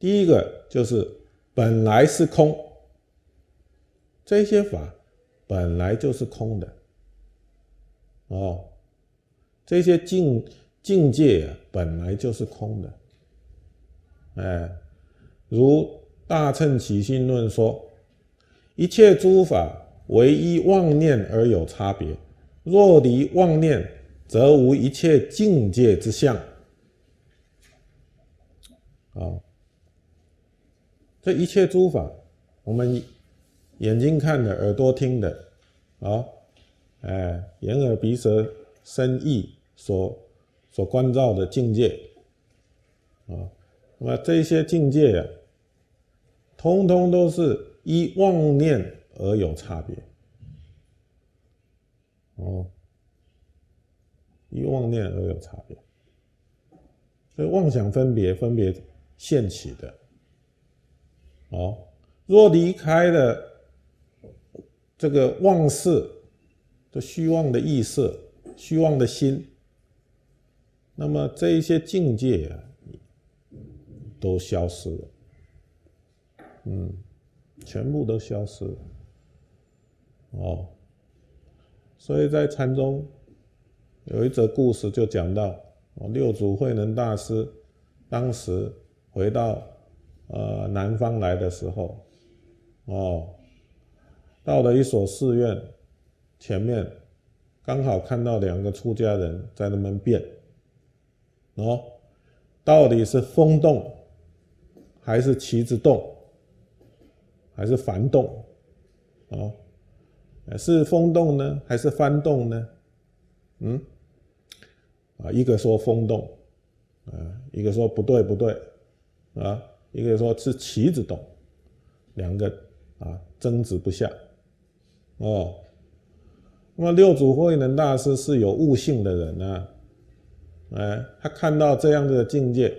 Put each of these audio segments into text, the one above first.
第一个就是本来是空，这些法本来就是空的。哦，这些境境界，本来就是空的。哎，如《大乘起信论》说，一切诸法唯一妄念而有差别，若离妄念，则无一切境界之相。啊，这一切诸法，我们眼睛看的，耳朵听的，啊。哎，眼耳鼻舌身意所所关照的境界啊，那么这些境界呀，通通都是依妄念而有差别。哦，依妄念而有差别，所以妄想分别分别现起的。哦，若离开了这个妄事。这虚妄的意识、虚妄的心，那么这一些境界啊，都消失了，嗯，全部都消失了，哦，所以在禅宗有一则故事，就讲到哦，六祖慧能大师当时回到呃南方来的时候，哦，到了一所寺院。前面刚好看到两个出家人在那边变，哦，到底是风动还是旗子动，还是幡动？啊，是风动呢，还是幡动呢？嗯，啊，一个说风动，啊，一个说不对不对，啊，一个说是旗子动，两个啊争执不下，哦。那么六祖慧能大师是有悟性的人呢，哎，他看到这样的境界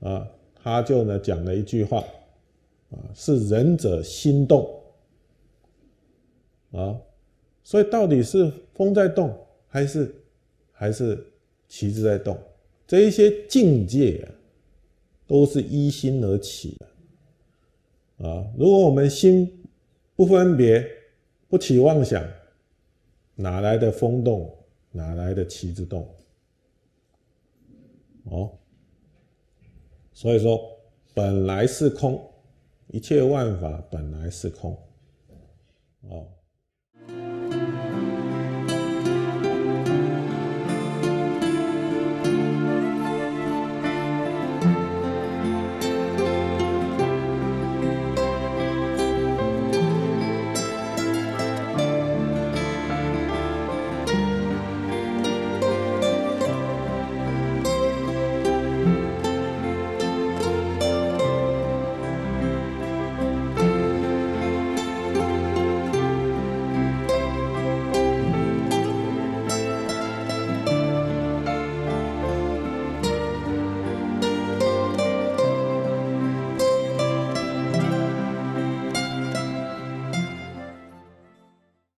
啊，他就呢讲了一句话，啊，是仁者心动，啊，所以到底是风在动，还是还是旗子在动？这一些境界啊，都是依心而起的，啊，如果我们心不分别，不起妄想。哪来的风动？哪来的旗子动？哦，所以说本来是空，一切万法本来是空，哦。